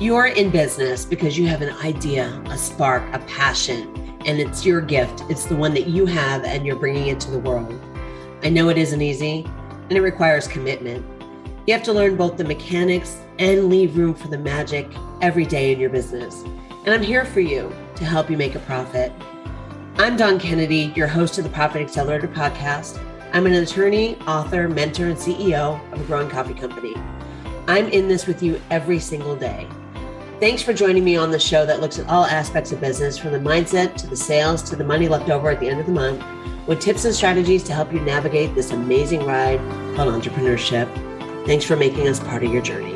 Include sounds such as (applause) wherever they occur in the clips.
You're in business because you have an idea, a spark, a passion, and it's your gift. It's the one that you have and you're bringing it to the world. I know it isn't easy and it requires commitment. You have to learn both the mechanics and leave room for the magic every day in your business. And I'm here for you to help you make a profit. I'm Dawn Kennedy, your host of the Profit Accelerator podcast. I'm an attorney, author, mentor, and CEO of a growing coffee company. I'm in this with you every single day. Thanks for joining me on the show that looks at all aspects of business from the mindset to the sales to the money left over at the end of the month with tips and strategies to help you navigate this amazing ride called entrepreneurship. Thanks for making us part of your journey.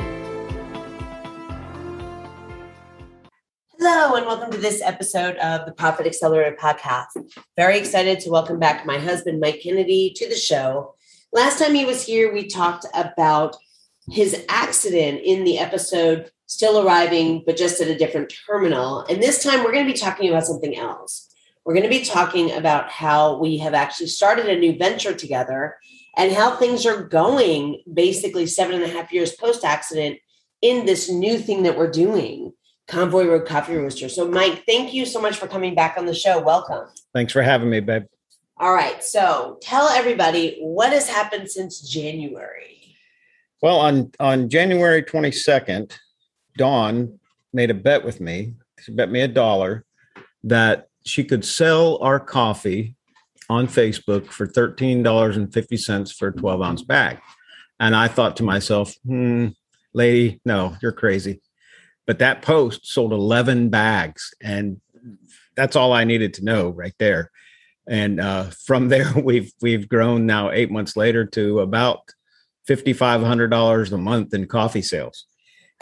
Hello, and welcome to this episode of the Profit Accelerator podcast. Very excited to welcome back my husband, Mike Kennedy, to the show. Last time he was here, we talked about his accident in the episode Still Arriving, but just at a different terminal. And this time we're going to be talking about something else. We're going to be talking about how we have actually started a new venture together and how things are going basically seven and a half years post accident in this new thing that we're doing. Convoy Road Coffee Roaster. So, Mike, thank you so much for coming back on the show. Welcome. Thanks for having me, babe. All right. So, tell everybody what has happened since January. Well, on on January 22nd, Dawn made a bet with me. She bet me a dollar that she could sell our coffee on Facebook for $13.50 for a 12 ounce bag. And I thought to myself, hmm, lady, no, you're crazy. But that post sold 11 bags. And that's all I needed to know right there. And uh, (laughs) from there, we've we've grown now eight months later to about fifty five hundred dollars a month in coffee sales.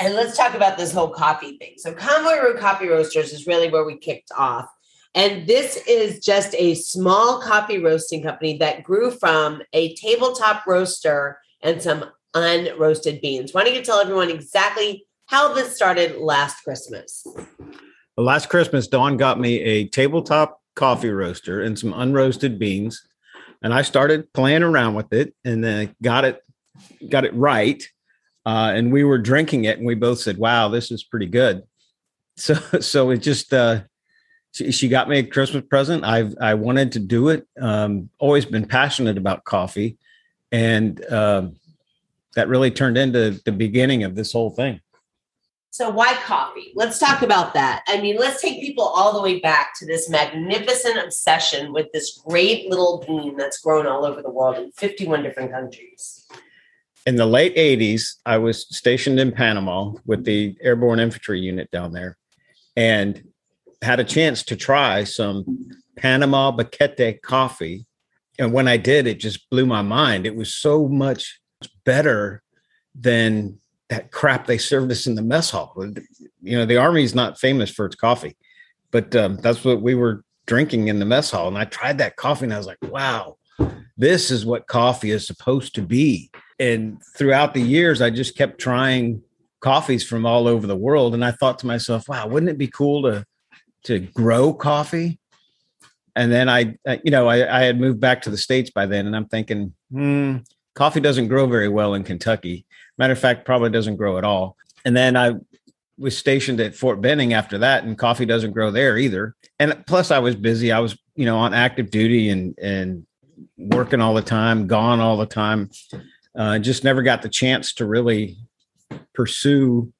And let's talk about this whole coffee thing. So, Convoy Road Coffee Roasters is really where we kicked off. And this is just a small coffee roasting company that grew from a tabletop roaster and some unroasted beans. Why don't you tell everyone exactly how this started last Christmas? Well, last Christmas, Dawn got me a tabletop coffee roaster and some unroasted beans. And I started playing around with it and then got it got it right uh, and we were drinking it, and we both said, "Wow, this is pretty good." (laughs) So, so it just uh, she, she got me a Christmas present. I I wanted to do it. Um, always been passionate about coffee, and um, that really turned into the beginning of this whole thing. So, why coffee? Let's talk about that. I mean, let's take people all the way back to this magnificent obsession with this great little bean that's grown all over the world in 51 different countries in the late 80s, I was stationed in Panama with the Airborne Infantry Unit down there and had a chance to try some Panama Boquete coffee. And when I did, it just blew my mind. It was so much better than that crap they served us in the mess hall. You know, the Army's not famous for its coffee, but um, that's what we were drinking in the mess hall. And I tried that coffee and I was like, wow, this is what coffee is supposed to be and throughout the years, I just kept trying coffees from all over the world. And I thought to myself, wow, wouldn't it be cool to to grow coffee? And then I, you know, I, I had moved back to the states by then, and I'm thinking, hmm, coffee doesn't grow very well in Kentucky. Matter of fact, probably doesn't grow at all. And then I was stationed at Fort Benning after that, and coffee doesn't grow there either. And plus, I was busy. I was, you know, on active duty and and working all the time, gone all the time uh, just never got the chance to really pursue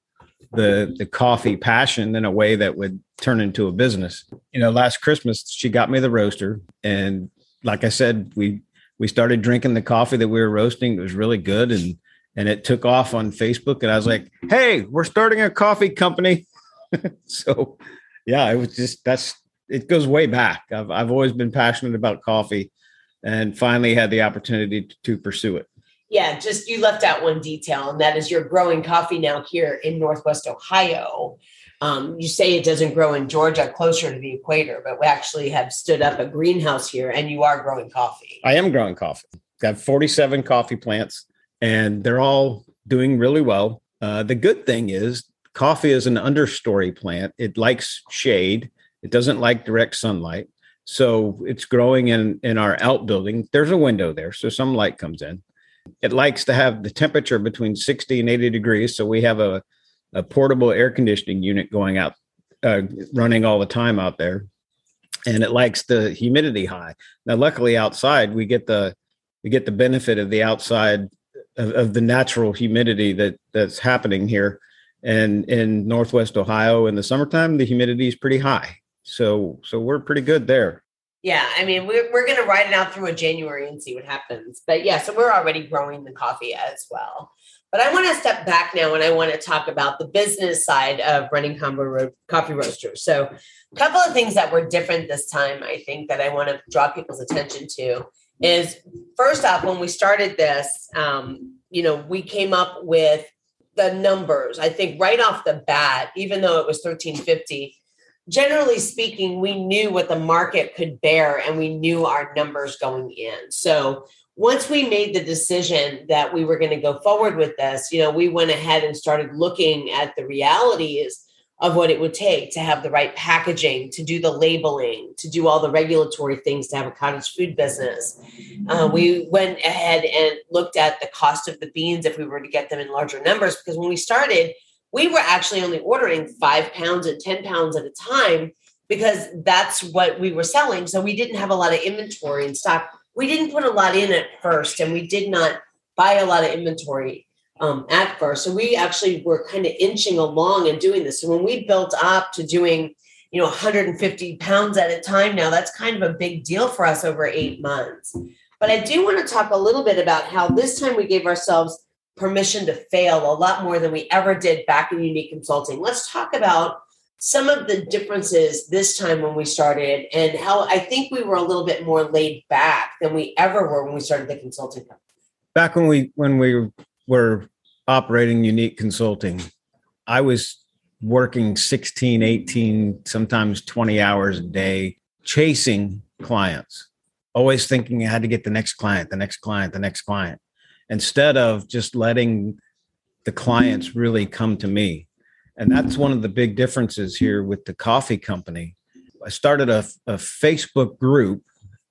the the coffee passion in a way that would turn into a business. You know, last Christmas she got me the roaster, and like I said, we we started drinking the coffee that we were roasting. It was really good, and and it took off on Facebook. And I was like, "Hey, we're starting a coffee company." (laughs) so, yeah, it was just that's it goes way back. I've I've always been passionate about coffee, and finally had the opportunity to, to pursue it. Yeah, just you left out one detail, and that is you're growing coffee now here in Northwest Ohio. Um, you say it doesn't grow in Georgia closer to the equator, but we actually have stood up a greenhouse here and you are growing coffee. I am growing coffee. Got 47 coffee plants and they're all doing really well. Uh, the good thing is, coffee is an understory plant. It likes shade, it doesn't like direct sunlight. So it's growing in, in our outbuilding. There's a window there, so some light comes in it likes to have the temperature between 60 and 80 degrees. So we have a a portable air conditioning unit going out, uh, running all the time out there, and it likes the humidity high. Now, luckily, outside we get the we get the benefit of the outside of, of the natural humidity that that's happening here. And in Northwest Ohio in the summertime, the humidity is pretty high. So so we're pretty good there. Yeah, I mean, we're, we're going to ride it out through a January and see what happens. But yeah, so we're already growing the coffee as well. But I want to step back now and I want to talk about the business side of running Convoy Road Coffee Roasters. So, a couple of things that were different this time, I think, that I want to draw people's attention to is first off, when we started this, um, you know, we came up with the numbers. I think right off the bat, even though it was 1350, generally speaking, we knew what the market could bear and we knew our numbers going in. So once we made the decision that we were going to go forward with this, you know, we went ahead and started looking at the realities of what it would take to have the right packaging, to do the labeling, to do all the regulatory things to have a cottage food business. Uh, we went ahead and looked at the cost of the beans if we were to get them in larger numbers, because when we started, we were actually only ordering five pounds and 10 pounds at a time because that's what we were selling. So we didn't have a lot of inventory in stock. We didn't put a lot in at first, and we did not buy a lot of inventory um, at first. So we actually were kind of inching along and doing this. So when we built up to doing, you know, 150 pounds at a time now, that's kind of a big deal for us over eight months. But I do want to talk a little bit about how this time we gave ourselves permission to fail a lot more than we ever did back in UNEQ Consulting. Let's talk about some of the differences this time when we started and how I think we were a little bit more laid back than we ever were when we started the consulting company. Back when we when we were operating UNEQ Consulting, I was working 16, 18, sometimes 20 hours a day chasing clients, always thinking I had to get the next client, the next client, the next client instead of just letting the clients really come to me. And that's one of the big differences here with the coffee company. I started a, a Facebook group,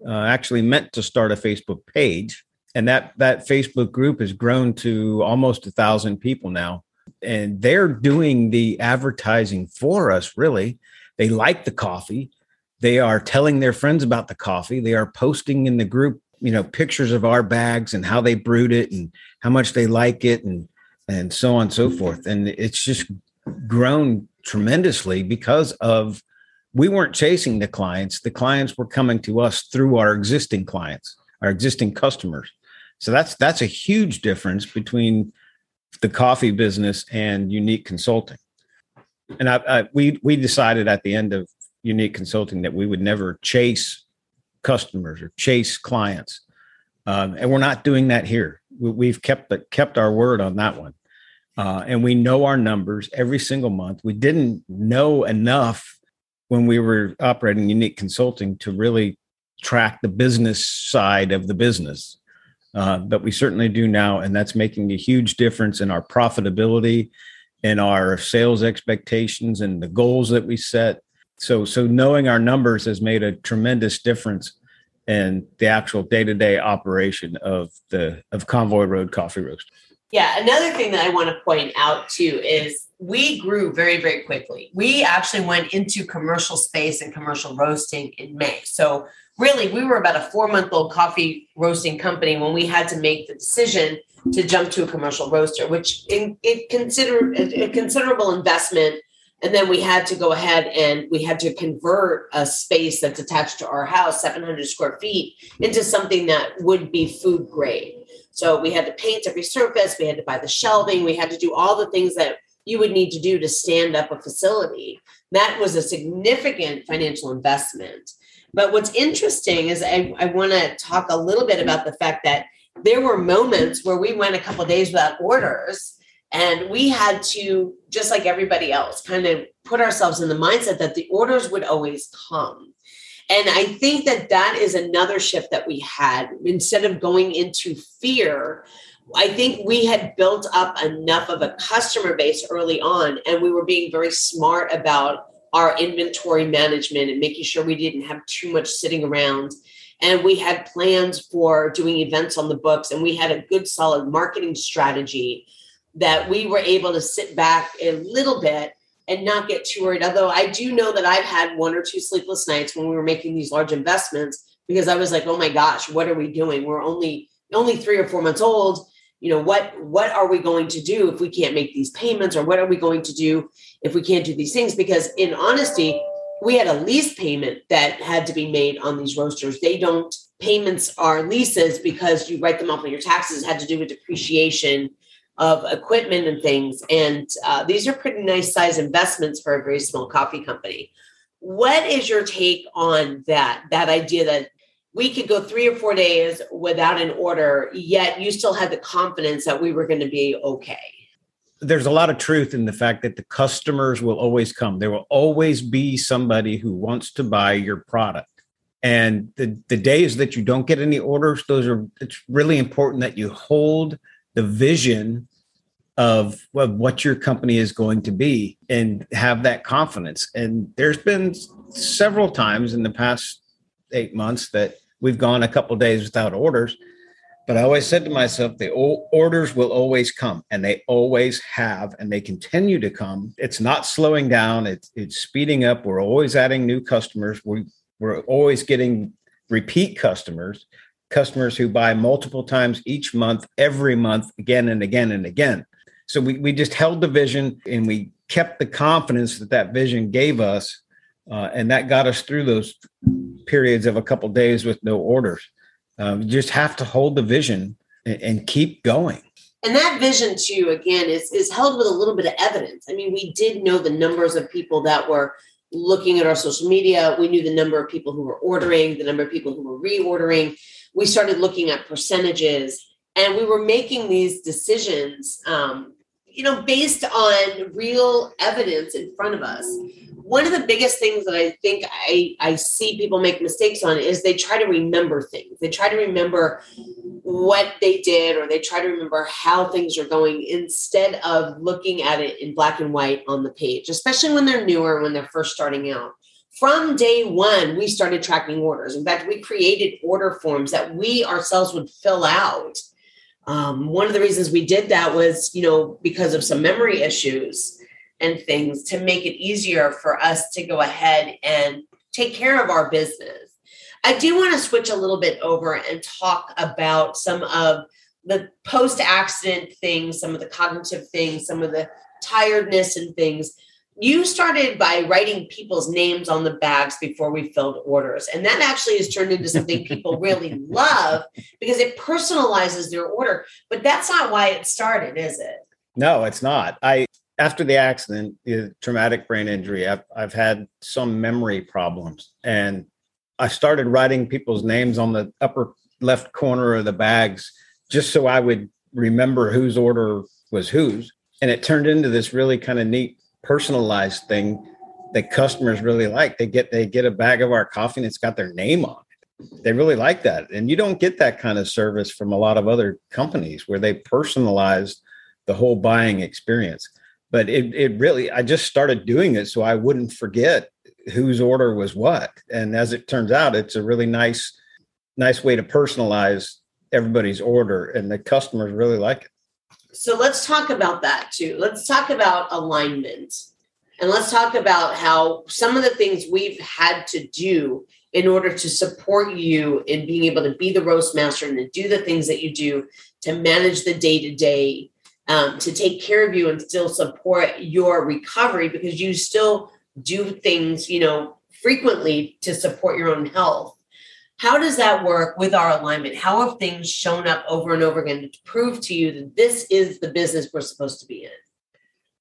uh, actually meant to start a Facebook page. And that, that Facebook group has grown to almost a thousand people now. And they're doing the advertising for us, really. They like the coffee. They are telling their friends about the coffee. They are posting in the group you know pictures of our bags and how they brewed it and how much they like it and and so on and so forth. And it's just grown tremendously because of we weren't chasing the clients. The clients were coming to us through our existing clients our existing customers. So that's that's a huge difference between the coffee business and UNEQ Consulting. And I, I we we decided at the end of UNEQ Consulting that we would never chase customers or chase clients. Um, and we're not doing that here. We, have kept the, kept our word on that one, uh, and we know our numbers every single month. We didn't know enough when we were operating UNEQ Consulting to really track the business side of the business, uh, but we certainly do now, and that's making a huge difference in our profitability, in our sales expectations, and the goals that we set so so knowing our numbers has made a tremendous difference in the actual day-to-day operation of the of convoy road coffee roast. Yeah another thing that i want to point out too is we grew very very quickly. We actually went into commercial space and commercial roasting in may. So really we were about a four month old coffee roasting company when we had to make the decision to jump to a commercial roaster which in, it consider a considerable investment and then we had to go ahead and we had to convert a space that's attached to our house, 700 square feet, into something that would be food grade. So we had to paint every surface, we had to buy the shelving, we had to do all the things that you would need to do to stand up a facility. That was a significant financial investment. But what's interesting is I, I want to talk a little bit about the fact that there were moments where we went a couple days without orders and we had to, just like everybody else, kind of put ourselves in the mindset that the orders would always come. And I think that that is another shift that we had. Instead of going into fear, I think we had built up enough of a customer base early on, and we were being very smart about our inventory management and making sure we didn't have too much sitting around. And we had plans for doing events on the books, and we had a good, solid marketing strategy that we were able to sit back a little bit and not get too worried. Although I do know that I've had one or two sleepless nights when we were making these large investments because I was like, oh my gosh, what are we doing? We're only only three or four months old. You know, what what are we going to do if we can't make these payments, or what are we going to do if we can't do these things? Because in honesty, we had a lease payment that had to be made on these roasters. They don't payments are leases because you write them off on your taxes. It had to do with depreciation of equipment and things. And uh, these are pretty nice size investments for a very small coffee company. What is your take on that? That idea that we could go three or four days without an order, yet you still had the confidence that we were going to be okay. There's a lot of truth in the fact that the customers will always come. There will always be somebody who wants to buy your product. And the, the days that you don't get any orders, those are, it's really important that you hold the vision of, of what your company is going to be and have that confidence. And there's been several times in the past eight months that we've gone a couple days without orders. But I always said to myself, the orders will always come, and they always have, and they continue to come. It's not slowing down; it's it's speeding up. We're always adding new customers. We we're always getting repeat customers, customers who buy multiple times each month, every month, again and again and again. So we, we just held the vision and we kept the confidence that that vision gave us. Uh, and that got us through those periods of a couple of days with no orders. Um, you just have to hold the vision and, and keep going. And that vision too, again, is is held with a little bit of evidence. I mean, we did know the numbers of people that were looking at our social media. We knew the number of people who were ordering, the number of people who were reordering. We started looking at percentages, and we were making these decisions, um, you know, based on real evidence in front of us one of the biggest things that I think I, I see people make mistakes on is they try to remember things. They try to remember what they did or they try to remember how things are going instead of looking at it in black and white on the page, especially when they're newer, when they're first starting out. From day one, we started tracking orders. In fact, we created order forms that we ourselves would fill out. Um, one of the reasons we did that was, you know, because of some memory issues and things to make it easier for us to go ahead and take care of our business. I do want to switch a little bit over and talk about some of the post accident things, some of the cognitive things, some of the tiredness and things. You started by writing people's names on the bags before we filled orders. And that actually has turned into something people (laughs) really love because it personalizes their order. But that's not why it started, is it? No, it's not. I after the accident, the traumatic brain injury, I've, I've had some memory problems. And I started writing people's names on the upper left corner of the bags just so I would remember whose order was whose. And it turned into this really kind of neat personalized thing that customers really like. They get they get a bag of our coffee and it's got their name on it. They really like that. And you don't get that kind of service from a lot of other companies where they personalize the whole buying experience but it it really I just started doing it so I wouldn't forget whose order was what. And as it turns out, it's a really nice nice way to personalize everybody's order and the customers really like it. So let's talk about that too. Let's talk about alignment. And let's talk about how some of the things we've had to do in order to support you in being able to be the roast master and to do the things that you do to manage the day to day to take care of you and still support your recovery because you still do things, you know, frequently to support your own health. How does that work with our alignment? How have things shown up over and over again to prove to you that this is the business we're supposed to be in?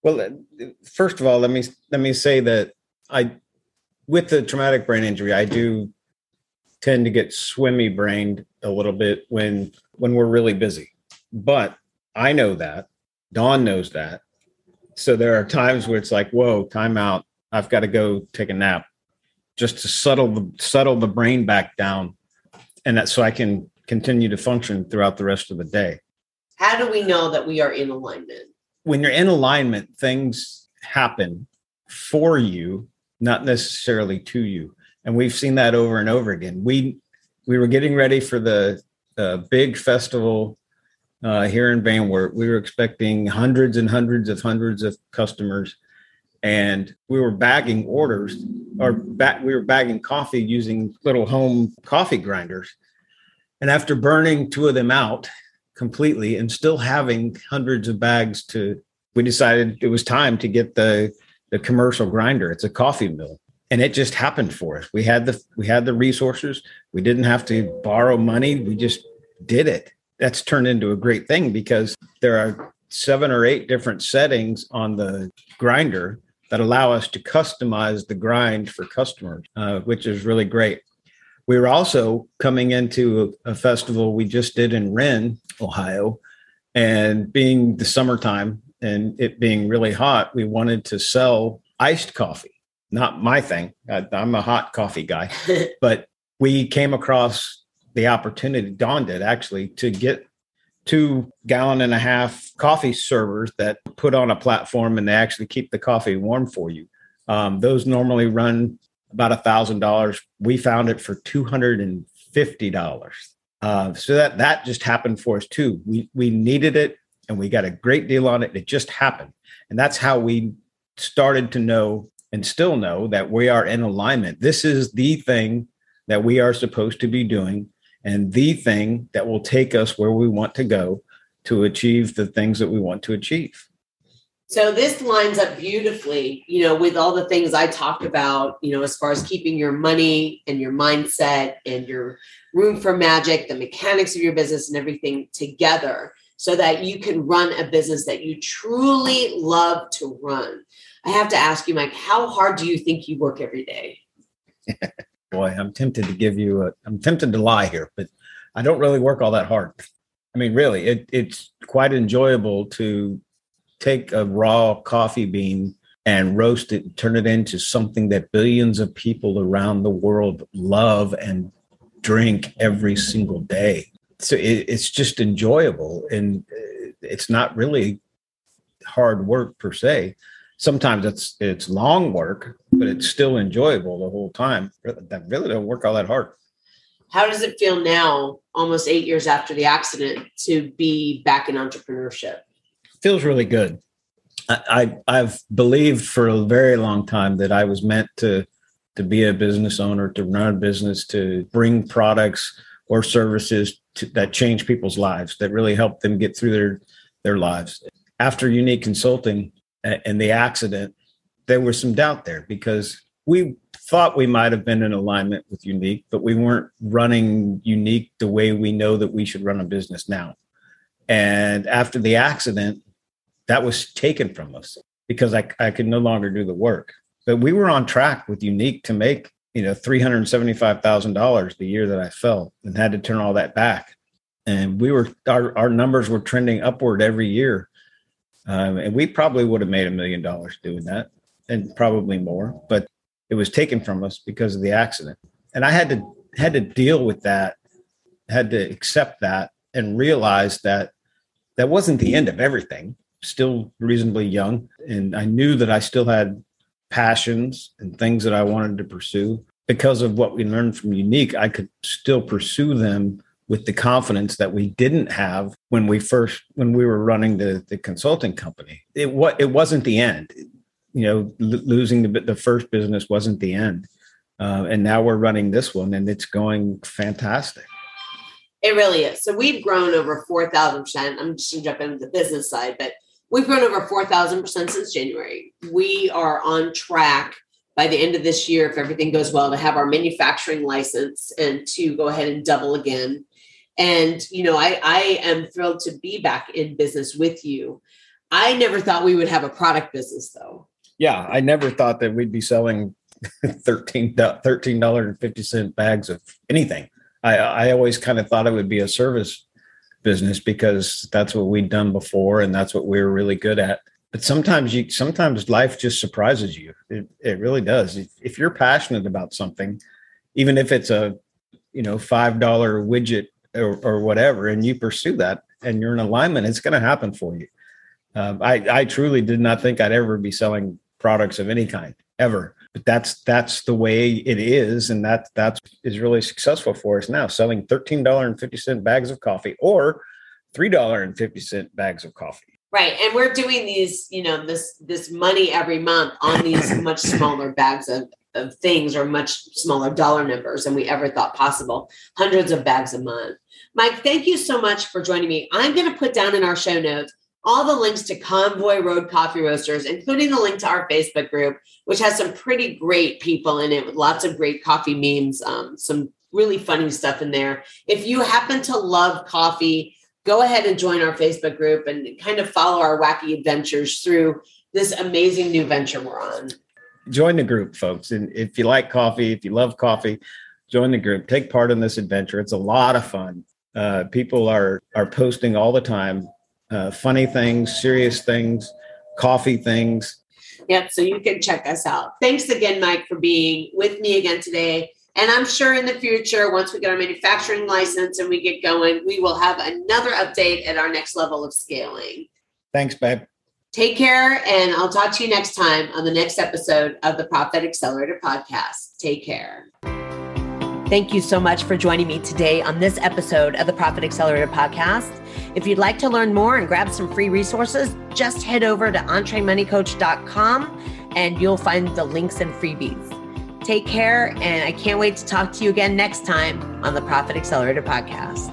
Well, uh, first of all, let me let me say that I, with the traumatic brain injury, I do tend to get swimmy brained a little bit when when we're really busy. But I know that Dawn knows that. So there are times where it's like, whoa, time out. I've got to go take a nap just to settle the settle the brain back down. And that so I can continue to function throughout the rest of the day. How do we know that we are in alignment? When you're in alignment, things happen for you, not necessarily to you. And we've seen that over and over again. We we were getting ready for the, the big festival uh, here in Van Wert. We were expecting hundreds and hundreds of hundreds of customers, and we were bagging orders or back, we were bagging coffee using little home coffee grinders. And after burning two of them out completely and still having hundreds of bags to, we decided it was time to get the the commercial grinder. It's a coffee mill and it just happened for us. We had the we had the resources. We didn't have to borrow money. We just did it. That's turned into a great thing because there are seven or eight different settings on the grinder that allow us to customize the grind for customers, uh, which is really great. We were also coming into a, a festival we just did in Wren, Ohio, and being the summertime and it being really hot, we wanted to sell iced coffee not my thing. I, I'm a hot coffee guy, (laughs) but we came across the opportunity, Dawn did actually, to get two gallon and a half coffee servers that put on a platform and they actually keep the coffee warm for you. Um, those normally run about a thousand dollars. We found it for two hundred and fifty dollars. Uh, so that that just happened for us too. We we needed it and we got a great deal on it. It just happened, and that's how we started to know and still know that we are in alignment. This is the thing that we are supposed to be doing and the thing that will take us where we want to go to achieve the things that we want to achieve. So this lines up beautifully, you know, with all the things I talked about, you know, as far as keeping your money and your mindset and your room for magic, the mechanics of your business and everything together so that you can run a business that you truly love to run. I have to ask you, Mike, how hard do you think you work every day? (laughs) Boy, I'm tempted to give you a, I'm tempted to lie here, but I don't really work all that hard. I mean, really, it, it's quite enjoyable to take a raw coffee bean and roast it, turn it into something that billions of people around the world love and drink every single day. So it, it's just enjoyable and uh, it's not really hard work per se sometimes it's it's long work, but it's still enjoyable the whole time. That really don't work all that hard. How does it feel now, almost eight years after the accident, to be back in entrepreneurship? Feels really good. I, I have believed for a very long time that I was meant to to be a business owner, to run a business, to bring products or services to, that change people's lives, that really help them get through their their lives. After UNEQ Consulting, and the accident, there was some doubt there because we thought we might have been in alignment with UNEQ, but we weren't running UNEQ the way we know that we should run a business now. And after the accident, that was taken from us because I, I could no longer do the work. But we were on track with UNEQ to make, you know, $375,000 the year that I fell and had to turn all that back. And we were, our, our numbers were trending upward every year um, and we probably would have made a million dollars doing that and probably more, but it was taken from us because of the accident. And I had to had to deal with that, had to accept that and realize that that wasn't the end of everything. Still reasonably young. And I knew that I still had passions and things that I wanted to pursue. Because of what we learned from UNEQ, I could still pursue them with the confidence that we didn't have when we first when we were running the the consulting company. It what it wasn't the end. You know, l- losing the the first business wasn't the end, uh, and now we're running this one, and it's going fantastic. It really is. So we've grown over four thousand percent. I'm just going to jump into the business side, but we've grown over four thousand percent since January. We are on track by the end of this year, if everything goes well, to have our manufacturing license and to go ahead and double again and, you know, I, I am thrilled to be back in business with you. I never thought we would have a product business though. Yeah, I never thought that we'd be selling (laughs) 13 $13.50 bags of anything. I, I always kind of thought it would be a service business because that's what we'd done before and that's what we were really good at. But sometimes you sometimes life just surprises you. It, it really does. If, if you're passionate about something, even if it's a you know five dollar widget or, or whatever, and you pursue that and you're in alignment, it's going to happen for you. Um, I, I truly did not think I'd ever be selling products of any kind ever, but that's that's the way it is, and that that's is really successful for us now. Selling thirteen dollar and fifty cent bags of coffee, or $3.50 bags of coffee. Right. And we're doing these, you know, this this money every month on these much smaller bags of, of things or much smaller dollar numbers than we ever thought possible. Hundreds of bags a month. Mike, thank you so much for joining me. I'm going to put down in our show notes all the links to Convoy Road Coffee Roasters, including the link to our Facebook group, which has some pretty great people in it with lots of great coffee memes, um, some really funny stuff in there. If you happen to love coffee, go ahead and join our Facebook group and kind of follow our wacky adventures through this amazing new venture we're on. Join the group, folks. And if you like coffee, if you love coffee, join the group. Take part in this adventure. It's a lot of fun. Uh, people are are posting all the time, uh, funny things, serious things, coffee things. Yep. So you can check us out. Thanks again, Mike, for being with me again today. And I'm sure in the future, once we get our manufacturing license and we get going, we will have another update at our next level of scaling. Thanks, babe. Take care, and I'll talk to you next time on the next episode of the Profit Accelerator podcast. Take care. Thank you so much for joining me today on this episode of the Profit Accelerator podcast. If you'd like to learn more and grab some free resources, just head over to entremoneycoach.com and you'll find the links and freebies. Take care, and I can't wait to talk to you again next time on the Profit Accelerator podcast.